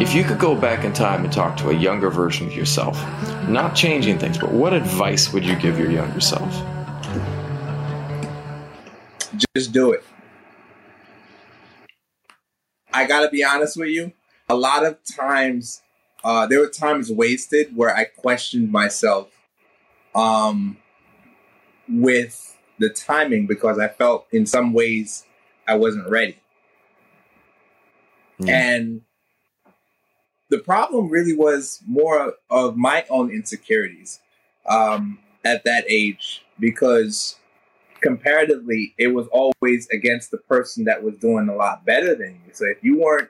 If you could go back in time and talk to a younger version of yourself, not changing things, but what advice would you give your younger self? Just do it. I got to be honest with you. A lot of times, uh, there were times wasted where I questioned myself um, with the timing because I felt in some ways I wasn't ready. Mm. And the problem really was more of my own insecurities um, at that age because comparatively it was always against the person that was doing a lot better than you so if you weren't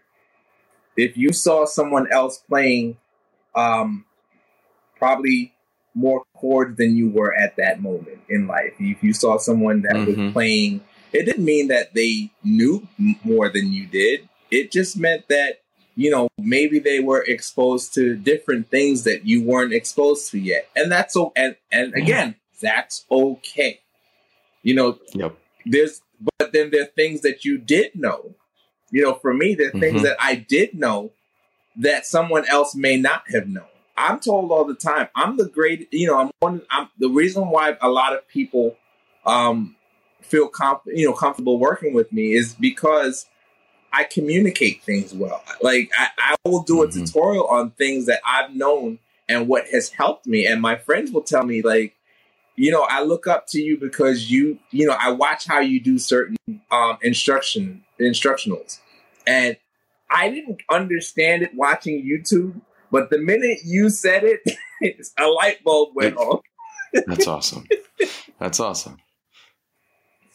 if you saw someone else playing um, probably more chords than you were at that moment in life if you saw someone that mm-hmm. was playing it didn't mean that they knew more than you did it just meant that you know, maybe they were exposed to different things that you weren't exposed to yet. And that's so and and again, that's okay. You know, yep. there's but then there are things that you did know. You know, for me, there are mm-hmm. things that I did know that someone else may not have known. I'm told all the time, I'm the great, you know, I'm one I'm the reason why a lot of people um feel comp- you know comfortable working with me is because I communicate things well. Like I, I will do a mm-hmm. tutorial on things that I've known and what has helped me. And my friends will tell me like, you know, I look up to you because you, you know, I watch how you do certain um, instruction instructionals, and I didn't understand it watching YouTube. But the minute you said it, a light bulb went off. That's awesome. That's awesome.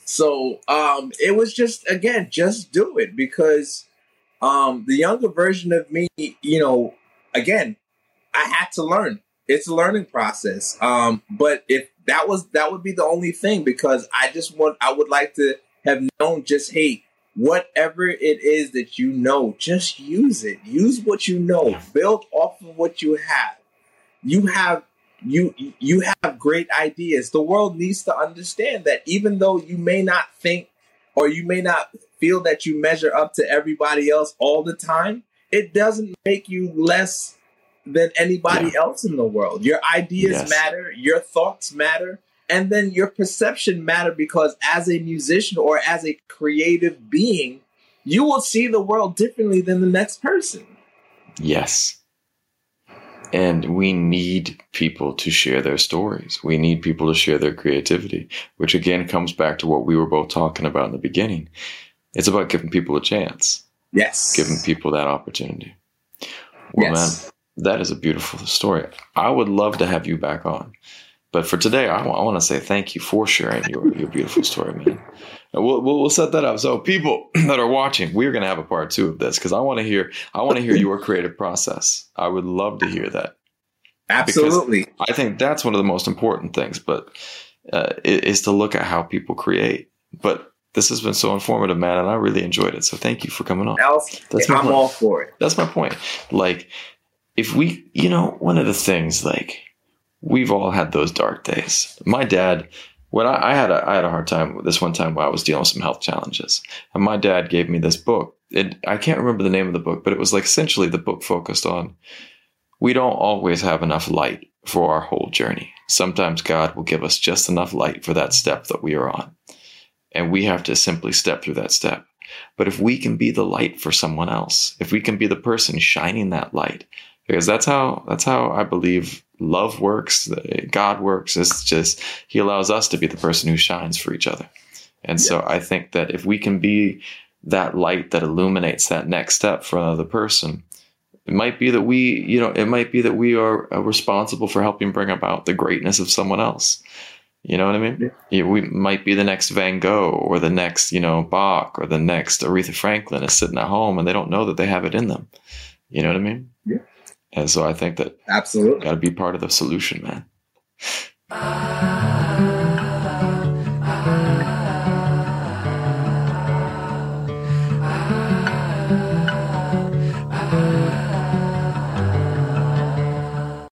So um, it was just again, just do it because um, the younger version of me, you know, again, I had to learn. It's a learning process. Um, but if that was that would be the only thing because I just want I would like to have known just hey, whatever it is that you know, just use it. Use what you know. Build off of what you have. You have you you have great ideas. The world needs to understand that even though you may not think or you may not feel that you measure up to everybody else all the time, it doesn't make you less than anybody yeah. else in the world. Your ideas yes. matter, your thoughts matter, and then your perception matter because as a musician or as a creative being, you will see the world differently than the next person. Yes. And we need people to share their stories. We need people to share their creativity, which again comes back to what we were both talking about in the beginning. It's about giving people a chance. Yes. Giving people that opportunity. Well, yes. man, that is a beautiful story. I would love to have you back on. But for today, I, w- I want to say thank you for sharing your, your beautiful story, man. We'll, we'll, we'll set that up. So people that are watching, we're going to have a part two of this because I want to hear I want to hear your creative process. I would love to hear that. Absolutely. I think that's one of the most important things, but uh, is to look at how people create. But this has been so informative, man, and I really enjoyed it. So thank you for coming on. Else, that's I'm all for it. That's my point. Like, if we, you know, one of the things, like, we've all had those dark days. My dad when I, I, had a I had a hard time this one time where I was dealing with some health challenges, and my dad gave me this book. It, I can't remember the name of the book, but it was like essentially the book focused on we don't always have enough light for our whole journey. Sometimes God will give us just enough light for that step that we are on, and we have to simply step through that step. But if we can be the light for someone else, if we can be the person shining that light, because that's how that's how I believe love works, God works. It's just He allows us to be the person who shines for each other. And yeah. so I think that if we can be that light that illuminates that next step for another person, it might be that we, you know, it might be that we are uh, responsible for helping bring about the greatness of someone else. You know what I mean? Yeah. we might be the next Van Gogh or the next, you know, Bach or the next Aretha Franklin is sitting at home and they don't know that they have it in them. You know what I mean? Yeah. And so I think that absolutely got to be part of the solution, man. Uh,